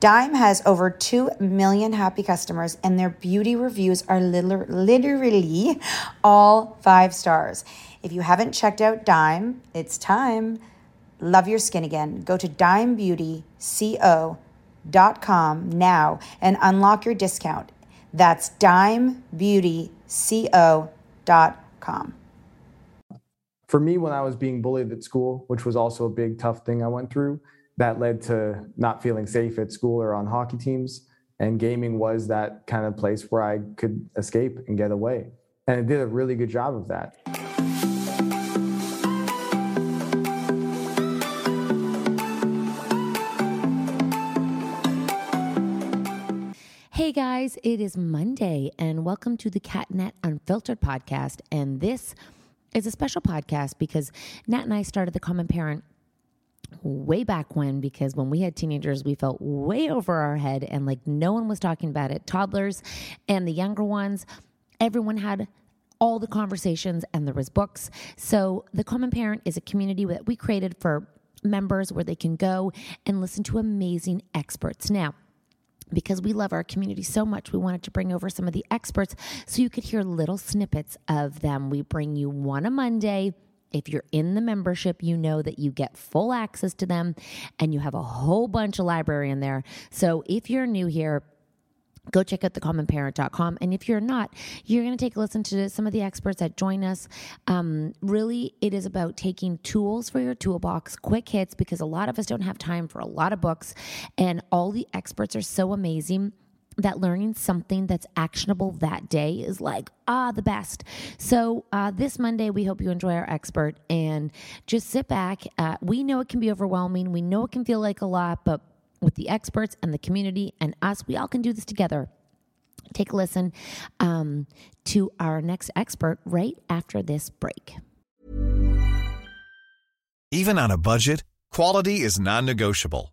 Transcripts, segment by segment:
Dime has over 2 million happy customers, and their beauty reviews are literally all five stars. If you haven't checked out Dime, it's time. Love your skin again. Go to dimebeautyco.com now and unlock your discount. That's dimebeautyco.com. For me, when I was being bullied at school, which was also a big, tough thing I went through, that led to not feeling safe at school or on hockey teams. And gaming was that kind of place where I could escape and get away. And it did a really good job of that. Hey guys, it is Monday, and welcome to the CatNat Unfiltered podcast. And this is a special podcast because Nat and I started the Common Parent way back when because when we had teenagers we felt way over our head and like no one was talking about it toddlers and the younger ones everyone had all the conversations, and there was books. So the Common Parent is a community that we created for members where they can go and listen to amazing experts. Now, because we love our community so much, we wanted to bring over some of the experts so you could hear little snippets of them. We bring you one a Monday. If you're in the membership, you know that you get full access to them and you have a whole bunch of library in there. So if you're new here, go check out thecommonparent.com and if you're not you're going to take a listen to some of the experts that join us. Um, really it is about taking tools for your toolbox quick hits because a lot of us don't have time for a lot of books. And all the experts are so amazing that learning something that's actionable that day is like ah the best. So uh, this monday we hope you enjoy our expert and just sit back uh, we know it can be overwhelming. We know it can feel like a lot but with the experts and the community and us we all can do this together. Take a listen um, to our next expert right after this break. Even on a budget quality is non-negotiable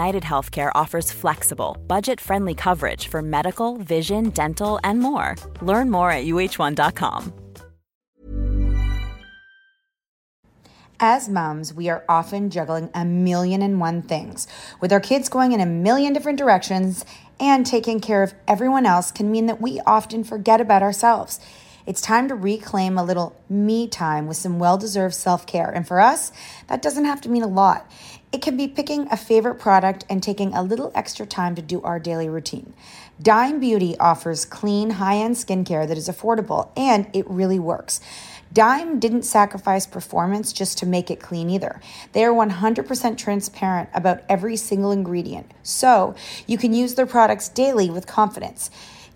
United Healthcare offers flexible, budget friendly coverage for medical, vision, dental, and more. Learn more at uhone.com. As moms, we are often juggling a million and one things. With our kids going in a million different directions and taking care of everyone else can mean that we often forget about ourselves. It's time to reclaim a little me time with some well deserved self care. And for us, that doesn't have to mean a lot. It can be picking a favorite product and taking a little extra time to do our daily routine. Dime Beauty offers clean, high end skincare that is affordable and it really works. Dime didn't sacrifice performance just to make it clean either. They are 100% transparent about every single ingredient, so you can use their products daily with confidence.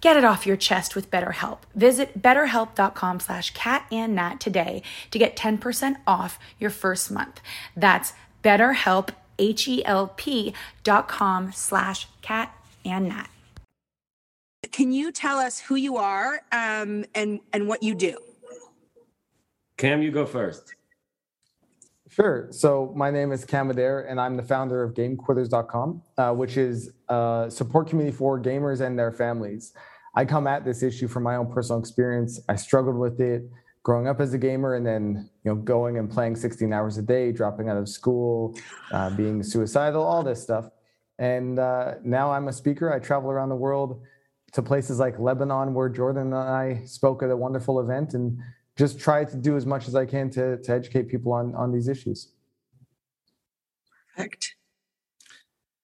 Get it off your chest with BetterHelp. Visit betterhelp.com slash catandnat today to get 10% off your first month. That's betterhelp, H-E-L-P dot com slash catandnat. Can you tell us who you are um, and, and what you do? Cam, you go first. Sure. So my name is Cam Adair, and I'm the founder of GameQuitters.com, uh, which is a support community for gamers and their families. I come at this issue from my own personal experience. I struggled with it growing up as a gamer, and then you know going and playing 16 hours a day, dropping out of school, uh, being suicidal, all this stuff. And uh, now I'm a speaker. I travel around the world to places like Lebanon, where Jordan and I spoke at a wonderful event, and just try to do as much as I can to to educate people on on these issues. Perfect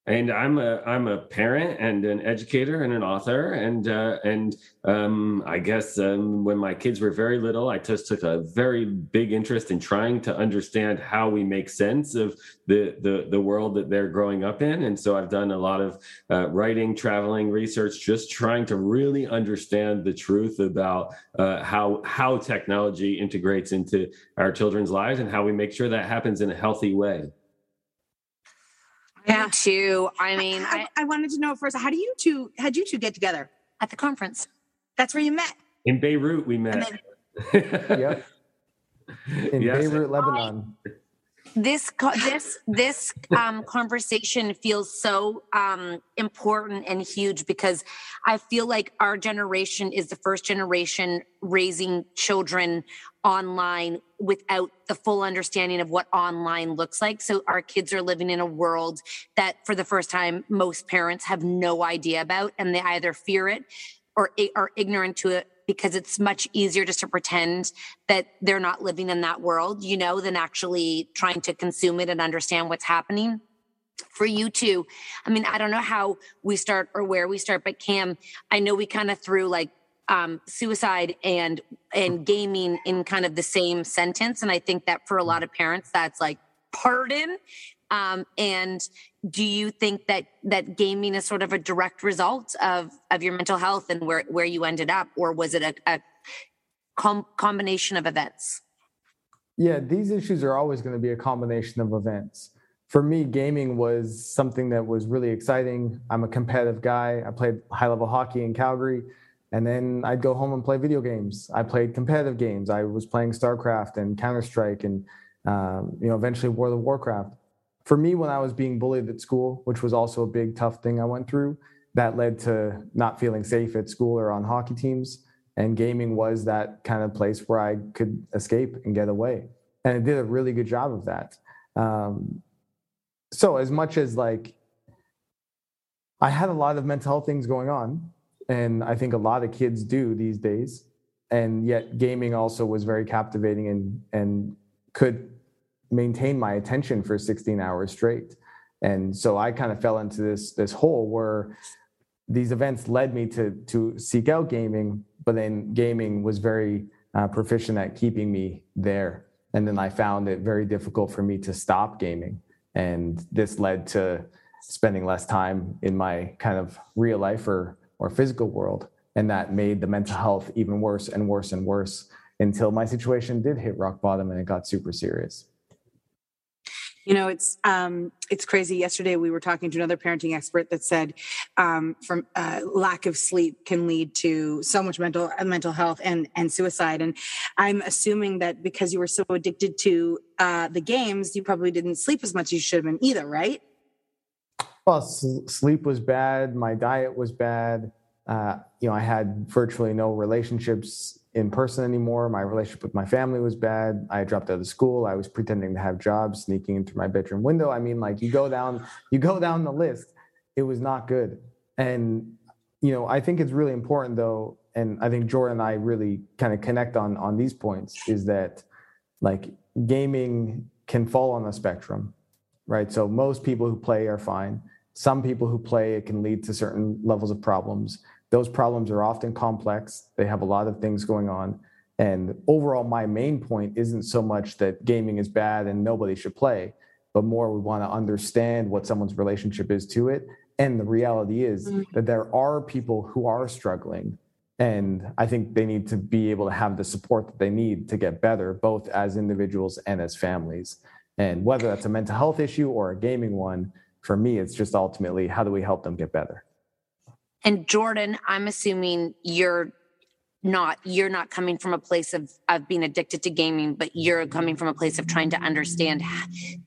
and I'm a I'm a parent and an educator and an author and uh, and um, I guess um, when my kids were very little, I just took a very big interest in trying to understand how we make sense of the the the world that they're growing up in, and so I've done a lot of uh, writing, traveling, research, just trying to really understand the truth about uh, how how technology integrates into our children's lives and how we make sure that happens in a healthy way. Yeah. too. I mean, I, I, I, wanted to know first, how do you two, how'd you two get together? At the conference. That's where you met. In Beirut, we met. Then, yep. In yes. Beirut, Lebanon this this this um, conversation feels so um, important and huge because I feel like our generation is the first generation raising children online without the full understanding of what online looks like. So our kids are living in a world that, for the first time, most parents have no idea about, and they either fear it or are ignorant to it because it's much easier just to pretend that they're not living in that world, you know, than actually trying to consume it and understand what's happening. For you too, I mean, I don't know how we start or where we start, but Cam, I know we kind of threw like um, suicide and and gaming in kind of the same sentence, and I think that for a lot of parents, that's like pardon um, and do you think that that gaming is sort of a direct result of of your mental health and where where you ended up, or was it a, a com- combination of events? Yeah, these issues are always going to be a combination of events. For me, gaming was something that was really exciting. I'm a competitive guy. I played high level hockey in Calgary, and then I'd go home and play video games. I played competitive games. I was playing StarCraft and Counter Strike, and um, you know, eventually World of Warcraft for me, when I was being bullied at school, which was also a big tough thing I went through, that led to not feeling safe at school or on hockey teams. And gaming was that kind of place where I could escape and get away. And it did a really good job of that. Um, so, as much as like I had a lot of mental health things going on, and I think a lot of kids do these days, and yet gaming also was very captivating and and could maintain my attention for 16 hours straight. And so I kind of fell into this this hole where these events led me to to seek out gaming, but then gaming was very uh, proficient at keeping me there. And then I found it very difficult for me to stop gaming, and this led to spending less time in my kind of real life or or physical world, and that made the mental health even worse and worse and worse until my situation did hit rock bottom and it got super serious. You know, it's um, it's crazy. Yesterday, we were talking to another parenting expert that said um, from uh, lack of sleep can lead to so much mental uh, mental health and and suicide. And I'm assuming that because you were so addicted to uh, the games, you probably didn't sleep as much as you should have been either, right? Well, sleep was bad. My diet was bad. Uh, you know, I had virtually no relationships in person anymore. My relationship with my family was bad. I dropped out of school. I was pretending to have jobs, sneaking into my bedroom window. I mean, like you go down, you go down the list. It was not good. And you know, I think it's really important though, and I think Jordan and I really kind of connect on on these points is that like gaming can fall on the spectrum, right? So most people who play are fine. Some people who play it can lead to certain levels of problems those problems are often complex. They have a lot of things going on. And overall, my main point isn't so much that gaming is bad and nobody should play, but more we want to understand what someone's relationship is to it And the reality is mm-hmm. that there are people who are struggling. And I think they need to be able to have the support that they need to get better, both as individuals and as families. And whether that's a mental health issue or a gaming one, for me, it's just ultimately how do we help them get better? And Jordan, I'm assuming you're not you're not coming from a place of of being addicted to gaming but you're coming from a place of trying to understand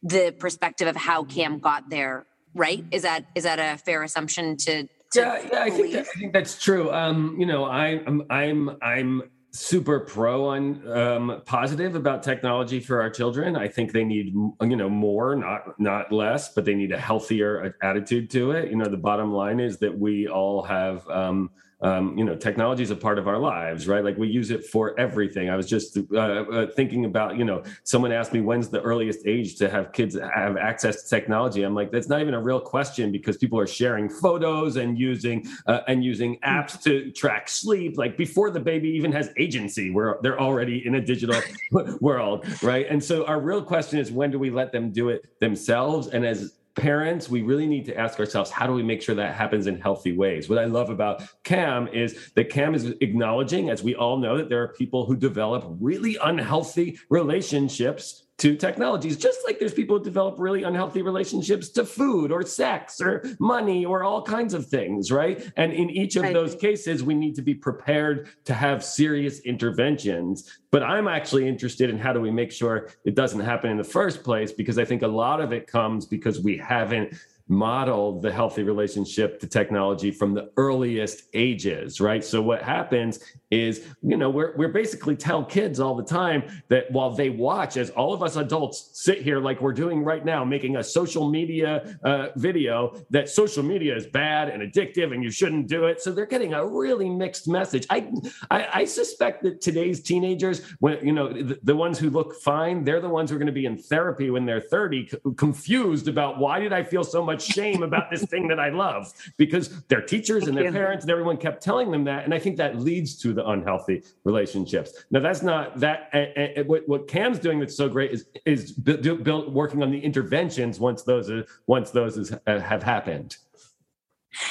the perspective of how cam got there right? Is that is that a fair assumption to, yeah yeah i think that, i think that's true. Um you know i i'm i'm i'm super pro on um, positive about technology for our children. I think they need you know more, not not less, but they need a healthier attitude to it. You know, the bottom line is that we all have um, um, you know, technology is a part of our lives, right? Like we use it for everything. I was just uh, uh, thinking about, you know, someone asked me when's the earliest age to have kids have access to technology. I'm like, that's not even a real question because people are sharing photos and using uh, and using apps to track sleep. Like before the baby even has agency, where they're already in a digital world, right? And so our real question is, when do we let them do it themselves? And as parents, we really need to ask ourselves, how do we make sure that happens in healthy ways? What I love about CAM is that CAM is acknowledging, as we all know, that there are people who develop really unhealthy relationships to technologies, just like there's people who develop really unhealthy relationships to food or sex or money or all kinds of things, right? And in each of those cases, we need to be prepared to have serious interventions. But I'm actually interested in how do we make sure it doesn't happen in the first place, because I think a lot of it comes because we haven't modeled the healthy relationship to technology from the earliest ages, right? So what happens is, you know, we're, we're basically tell kids all the time that while they watch, as all of us adults sit here like we're doing right now, making a social media uh, video, that social media is bad and addictive and you shouldn't do it. So they're getting a really mixed message. I, I, I suspect that today's teenagers, when, you know, the, the, ones who look fine, they're the ones who are going to be in therapy when they're 30, confused about why did I feel so much shame about this thing that I love because their teachers and their parents and everyone kept telling them that. And I think that leads to the the unhealthy relationships. Now, that's not that. Uh, what, what Cam's doing that's so great is is built working on the interventions once those are, once those is, uh, have happened.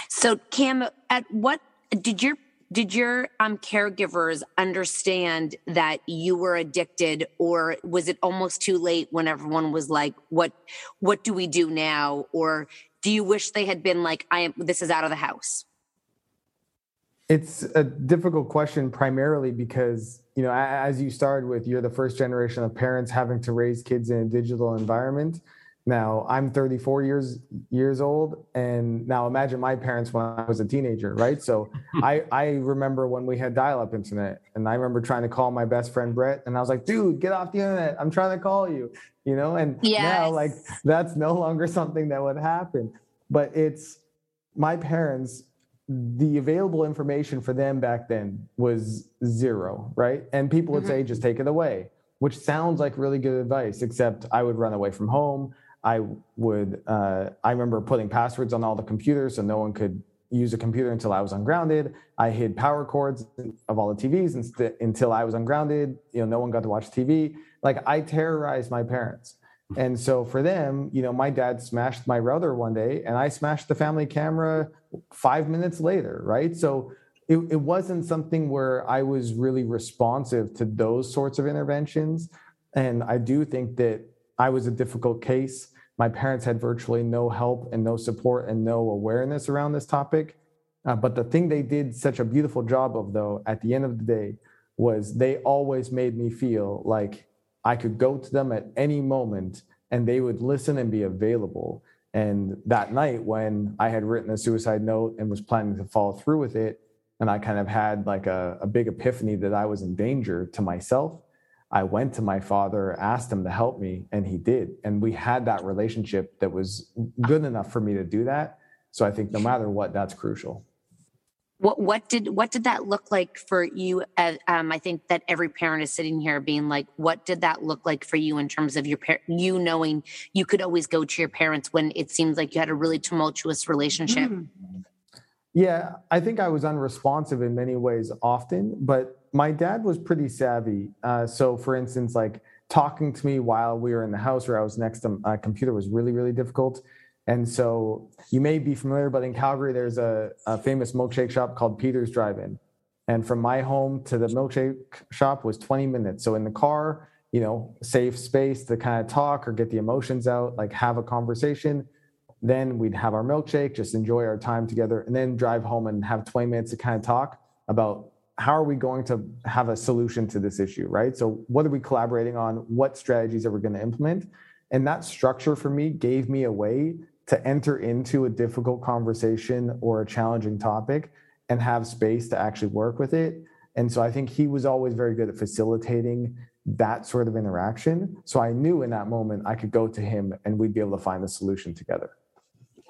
So, Cam, at what did your did your um, caregivers understand that you were addicted or was it almost too late when everyone was like what what do we do now or do you wish they had been like i am this is out of the house it's a difficult question primarily because, you know, as you started with, you're the first generation of parents having to raise kids in a digital environment. Now, I'm 34 years years old, and now imagine my parents when I was a teenager, right? So I I remember when we had dial-up internet, and I remember trying to call my best friend Brett, and I was like, "Dude, get off the internet! I'm trying to call you," you know. And yes. now, like, that's no longer something that would happen. But it's my parents the available information for them back then was zero, right? And people would mm-hmm. say, just take it away, which sounds like really good advice, except I would run away from home. I would, uh, I remember putting passwords on all the computers so no one could use a computer until I was ungrounded. I hid power cords of all the TVs inst- until I was ungrounded. You know, no one got to watch TV. Like I terrorized my parents. And so for them, you know, my dad smashed my router one day and I smashed the family camera five minutes later, right? So it, it wasn't something where I was really responsive to those sorts of interventions. And I do think that I was a difficult case. My parents had virtually no help and no support and no awareness around this topic. Uh, but the thing they did such a beautiful job of, though, at the end of the day, was they always made me feel like I could go to them at any moment and they would listen and be available. And that night, when I had written a suicide note and was planning to follow through with it, and I kind of had like a, a big epiphany that I was in danger to myself, I went to my father, asked him to help me, and he did. And we had that relationship that was good enough for me to do that. So I think no matter what, that's crucial what what did what did that look like for you as, um, i think that every parent is sitting here being like what did that look like for you in terms of your par- you knowing you could always go to your parents when it seems like you had a really tumultuous relationship mm. yeah i think i was unresponsive in many ways often but my dad was pretty savvy uh, so for instance like talking to me while we were in the house or i was next to a computer was really really difficult And so you may be familiar, but in Calgary, there's a, a famous milkshake shop called Peter's Drive-In. And from my home to the milkshake shop was 20 minutes. So in the car, you know, safe space to kind of talk or get the emotions out, like have a conversation. Then we'd have our milkshake, just enjoy our time together, and then drive home and have 20 minutes to kind of talk about how are we going to have a solution to this issue, right? So, what are we collaborating on? What strategies are we going to implement? And that structure for me gave me a way to enter into a difficult conversation or a challenging topic and have space to actually work with it. And so I think he was always very good at facilitating that sort of interaction. So I knew in that moment I could go to him and we'd be able to find the solution together.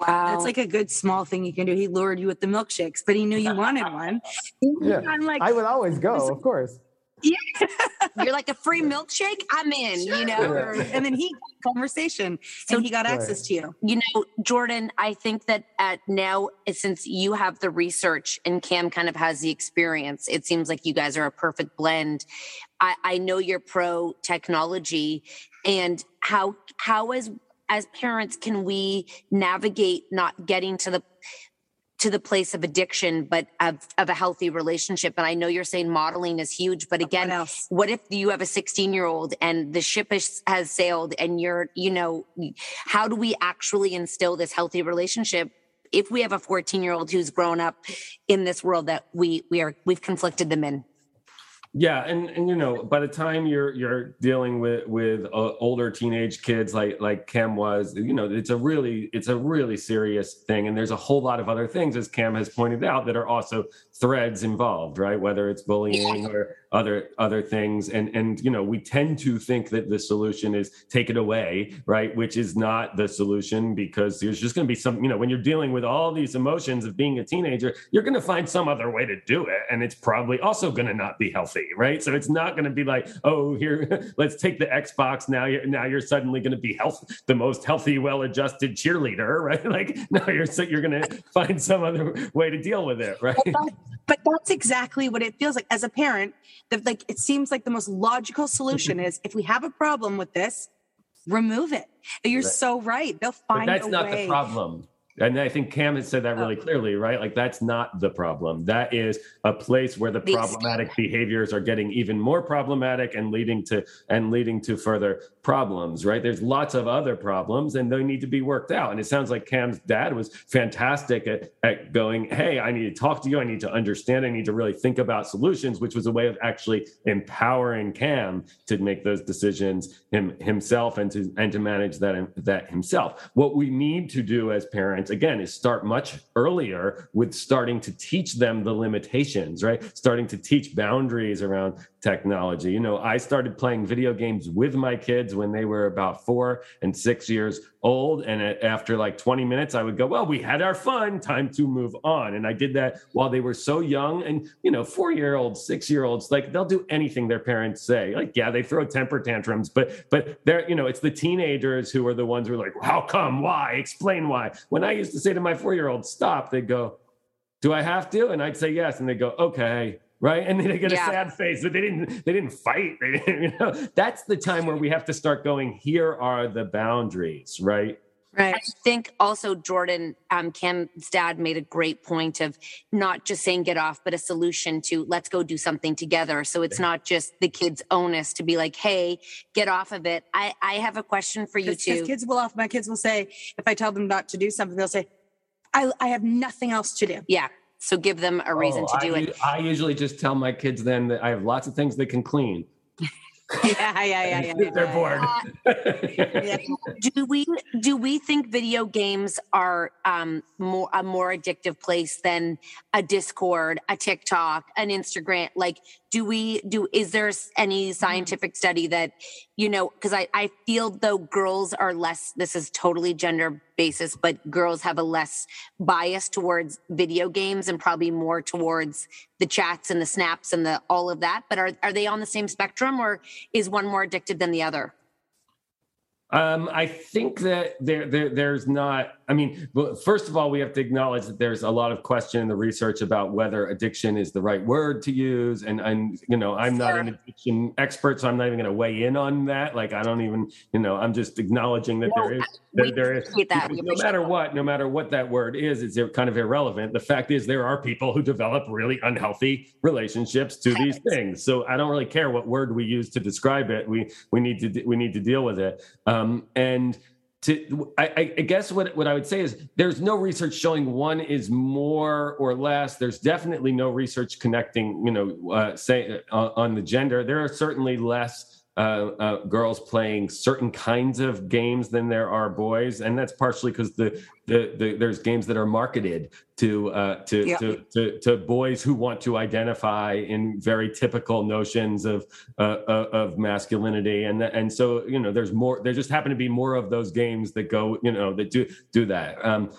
Wow. That's like a good small thing you can do. He lured you with the milkshakes, but he knew you wanted one. Yeah. Like, I would always go, of course. Yeah. You're like a free milkshake. I'm in, sure. you know. Yeah. And then he conversation. So he got access right. to you. You know, Jordan, I think that at now eh, since you have the research and Cam kind of has the experience, it seems like you guys are a perfect blend. I, I know you're pro technology and how how as as parents can we navigate not getting to the to the place of addiction, but of, of a healthy relationship. And I know you're saying modeling is huge, but again, what, what if you have a 16 year old and the ship is, has sailed and you're, you know, how do we actually instill this healthy relationship if we have a 14 year old who's grown up in this world that we we are we've conflicted them in yeah, and and you know, by the time you're you're dealing with with uh, older teenage kids like like Cam was, you know, it's a really it's a really serious thing, and there's a whole lot of other things, as Cam has pointed out, that are also threads involved, right? Whether it's bullying or other other things. And and you know we tend to think that the solution is take it away right? Which is not the solution because there's just going to be some you know when you're dealing with all these emotions of being a teenager you're going to find some other way to do it. And it's probably also going to not be healthy right? So it's not going to be like oh here let's take the xbox. Now you're now you're suddenly going to be health the most healthy well adjusted cheerleader right? Like no you're so you're going to find some other way to deal with it right but that's exactly what it feels like as a parent that like it seems like the most logical solution is if we have a problem with this remove it you're right. so right they'll find but that's not way. the problem and I think Cam has said that really oh. clearly, right? Like that's not the problem. That is a place where the problematic behaviors are getting even more problematic and leading to and leading to further problems, right? There's lots of other problems and they need to be worked out. And it sounds like Cam's dad was fantastic at, at going, Hey, I need to talk to you. I need to understand. I need to really think about solutions, which was a way of actually empowering Cam to make those decisions him, himself and to and to manage that that himself. What we need to do as parents, again, is start much earlier with starting to teach them the limitations, right? Starting to teach boundaries around technology. You know, I started playing video games with my kids when they were about four and six years old. And after like 20 minutes, I would go, Well, we had our fun, time to move on. And I did that while they were so young. And, you know, four year olds, six year olds, like they'll do anything their parents say. Like, yeah, they throw temper tantrums, but, but they're, you know, it's the teenagers who are the ones who are like, How come? Why? Explain why. When I used to say to my four year old, Stop, they'd go, Do I have to? And I'd say yes. And they go, Okay right? And then they get yeah. a sad face, but they didn't they didn't fight. They didn't, you know, that's the time where we have to start going. Here are the boundaries, right? Right. I think also Jordan, um, Cam's dad made a great point of not just saying get off, but a solution to let's go do something together. So it's not just the kids' onus to be like, hey, get off of it. I, I have a question for you too. Kids will off. My kids will say, if I tell them not to do something, they'll say, I, I have nothing else to do. Yeah. So give them a reason oh, to do I, it. I usually just tell my kids then that I have lots of things they can clean. yeah, yeah, yeah, yeah. They're bored. yeah. do we do we think video games are um, more a more addictive place than a Discord, a TikTok, an Instagram? Like, do we do? Is there any mm-hmm. scientific study that you know? Because I I feel though girls are less. This is totally gender basis, but girls have a less bias towards video games and probably more towards the chats and the snaps and the all of that. But are are they on the same spectrum, or is one more addictive than the other? Um, I think that there, there, there's not. I mean, first of all, we have to acknowledge that there's a lot of question in the research about whether addiction is the right word to use, and and you know, I'm not an addiction expert, so I'm not even going to weigh in on that. Like, I don't even, you know, I'm just acknowledging that no, there is, that there is. That. No matter what, no matter what that word is, it's kind of irrelevant. The fact is, there are people who develop really unhealthy relationships to these things. So I don't really care what word we use to describe it. We we need to we need to deal with it. Um, um, and to I, I, guess what, what I would say is there's no research showing one is more or less. There's definitely no research connecting, you know, uh, say uh, on the gender. There are certainly less uh, uh, girls playing certain kinds of games than there are boys, and that's partially because the, the, the there's games that are marketed to uh, to, yeah. to, to to boys who want to identify in very typical notions of uh, uh, of masculinity, and and so you know there's more. There just happen to be more of those games that go you know that do do that. Um,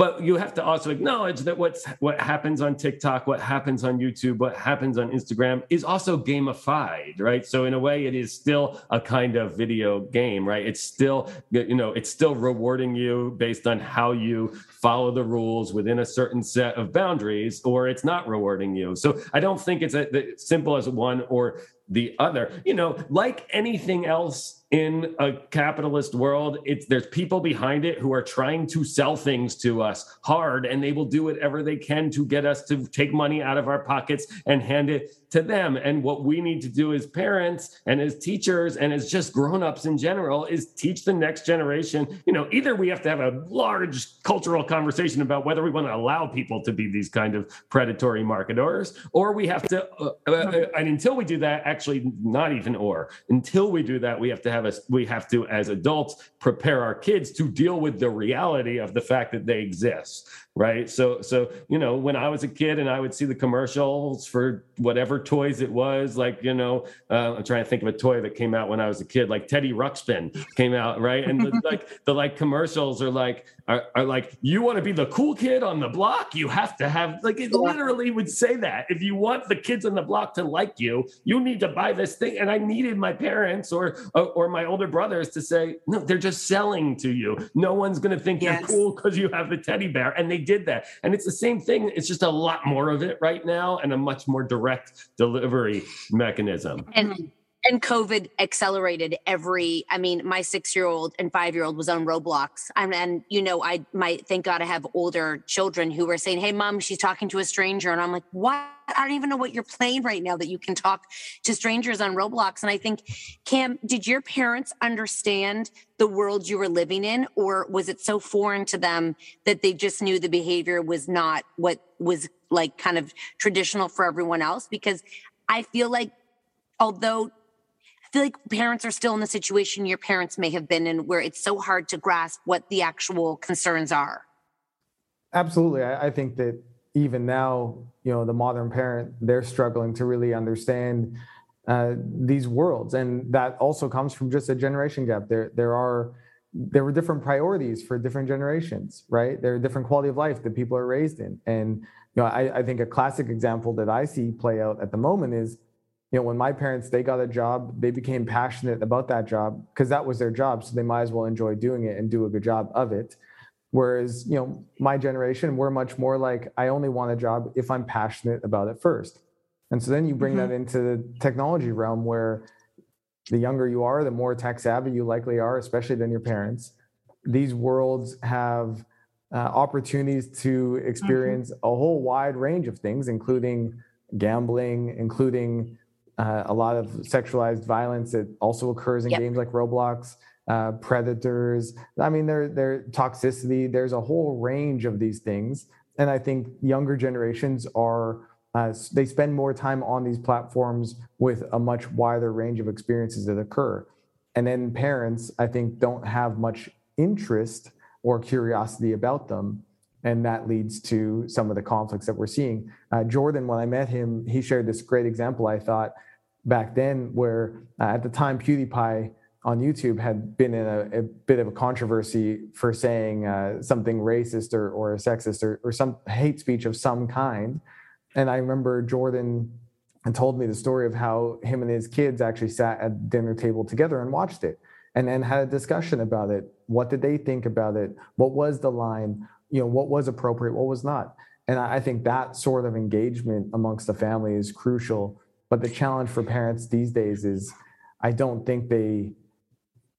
but you have to also acknowledge that what's what happens on TikTok, what happens on YouTube, what happens on Instagram is also gamified, right? So in a way, it is still a kind of video game, right? It's still you know it's still rewarding you based on how you follow the rules within a certain set of boundaries, or it's not rewarding you. So I don't think it's as simple as one or the other. You know, like anything else in a capitalist world it's there's people behind it who are trying to sell things to us hard and they will do whatever they can to get us to take money out of our pockets and hand it to them. And what we need to do as parents and as teachers and as just grown-ups in general is teach the next generation you know either we have to have a large cultural conversation about whether we want to allow people to be these kind of predatory marketers or we have to uh, uh, and until we do that actually not even or until we do that we have to have have a we have to as adults prepare our kids to deal with the reality of the fact that they exist right? So so you know when i was a kid and i would see the commercials for whatever toys it was like you know uh, i'm trying to think of a toy that came out when i was a kid like teddy ruxpin came out right? And the, like the like commercials are like are, are like you want to be the cool kid on the block? You have to have like it literally would say that. If you want the kids on the block to like you you need to buy this thing. And i needed my parents or or my older brothers to say no they're just selling to you. No one's going to think yes. you're cool because you have the teddy bear. And they did that. And it's the same thing. It's just a lot more of it right now and a much more direct delivery mechanism. And and COVID accelerated every. I mean, my six-year-old and five-year-old was on Roblox, and, and you know, I my thank God I have older children who were saying, "Hey, mom, she's talking to a stranger," and I'm like, "What? I don't even know what you're playing right now that you can talk to strangers on Roblox." And I think, Cam, did your parents understand the world you were living in, or was it so foreign to them that they just knew the behavior was not what was like kind of traditional for everyone else? Because I feel like although feel like parents are still in the situation your parents may have been in where it's so hard to grasp what the actual concerns are. Absolutely. I, I think that even now, you know, the modern parent, they're struggling to really understand uh, these worlds. And that also comes from just a generation gap. There, there are there were different priorities for different generations, right? There are different quality of life that people are raised in. And you know, I, I think a classic example that I see play out at the moment is you know when my parents they got a job they became passionate about that job because that was their job so they might as well enjoy doing it and do a good job of it whereas you know my generation we're much more like i only want a job if i'm passionate about it first and so then you bring mm-hmm. that into the technology realm where the younger you are the more tech savvy you likely are especially than your parents these worlds have uh, opportunities to experience mm-hmm. a whole wide range of things including gambling including uh, a lot of sexualized violence that also occurs in yep. games like Roblox, uh, predators. I mean, there, there toxicity. There's a whole range of these things, and I think younger generations are uh, they spend more time on these platforms with a much wider range of experiences that occur. And then parents, I think, don't have much interest or curiosity about them. And that leads to some of the conflicts that we're seeing. Uh, Jordan, when I met him, he shared this great example, I thought, back then where uh, at the time PewDiePie on YouTube had been in a, a bit of a controversy for saying uh, something racist or, or sexist or, or some hate speech of some kind. And I remember Jordan and told me the story of how him and his kids actually sat at dinner table together and watched it. and then had a discussion about it. What did they think about it? What was the line? You know, what was appropriate? What was not? And I think that sort of engagement amongst the family is crucial. But the challenge for parents these days is I don't think they,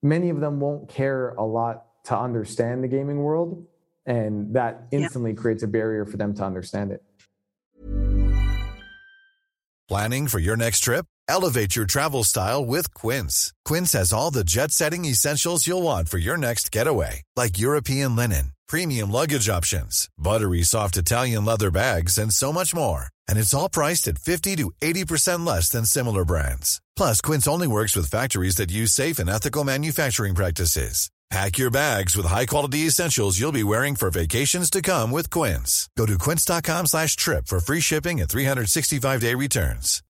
many of them won't care a lot to understand the gaming world. And that instantly yeah. creates a barrier for them to understand it. Planning for your next trip? Elevate your travel style with Quince. Quince has all the jet setting essentials you'll want for your next getaway, like European linen premium luggage options, buttery soft Italian leather bags, and so much more. And it's all priced at 50 to 80% less than similar brands. Plus, Quince only works with factories that use safe and ethical manufacturing practices. Pack your bags with high-quality essentials you'll be wearing for vacations to come with Quince. Go to quince.com/trip for free shipping and 365-day returns.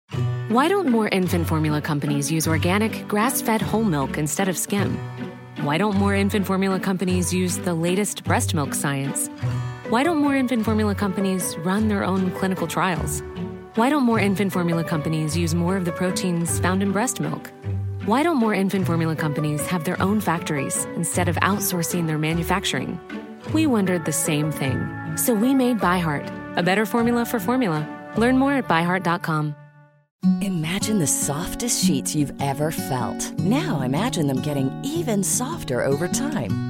Why don't more infant formula companies use organic, grass-fed whole milk instead of skim? Why don't more infant formula companies use the latest breast milk science? Why don't more infant formula companies run their own clinical trials? Why don't more infant formula companies use more of the proteins found in breast milk? Why don't more infant formula companies have their own factories instead of outsourcing their manufacturing? We wondered the same thing. So we made ByHeart, a better formula for formula. Learn more at byheart.com. Imagine the softest sheets you've ever felt. Now imagine them getting even softer over time.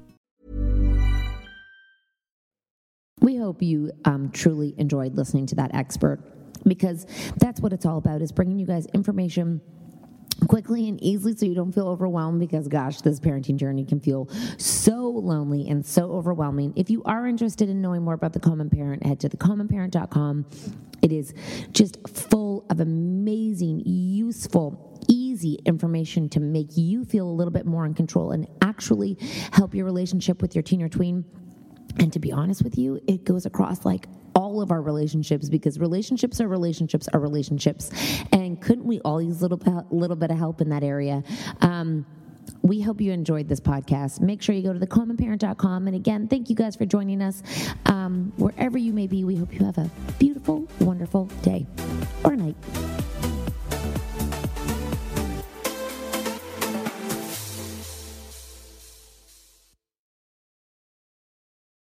We hope you um, truly enjoyed listening to that expert because that's what it's all about is bringing you guys information quickly and easily so you don't feel overwhelmed because gosh this parenting journey can feel so lonely and so overwhelming if you are interested in knowing more about the common parent head to thecommonparent.com it is just full of amazing useful easy information to make you feel a little bit more in control and actually help your relationship with your teen or tween. And to be honest with you, it goes across like all of our relationships because relationships are relationships are relationships. And couldn't we all use a little, little bit of help in that area? Um, we hope you enjoyed this podcast. Make sure you go to thecommonparent.com. And again, thank you guys for joining us. Um, wherever you may be, we hope you have a beautiful, wonderful day or night.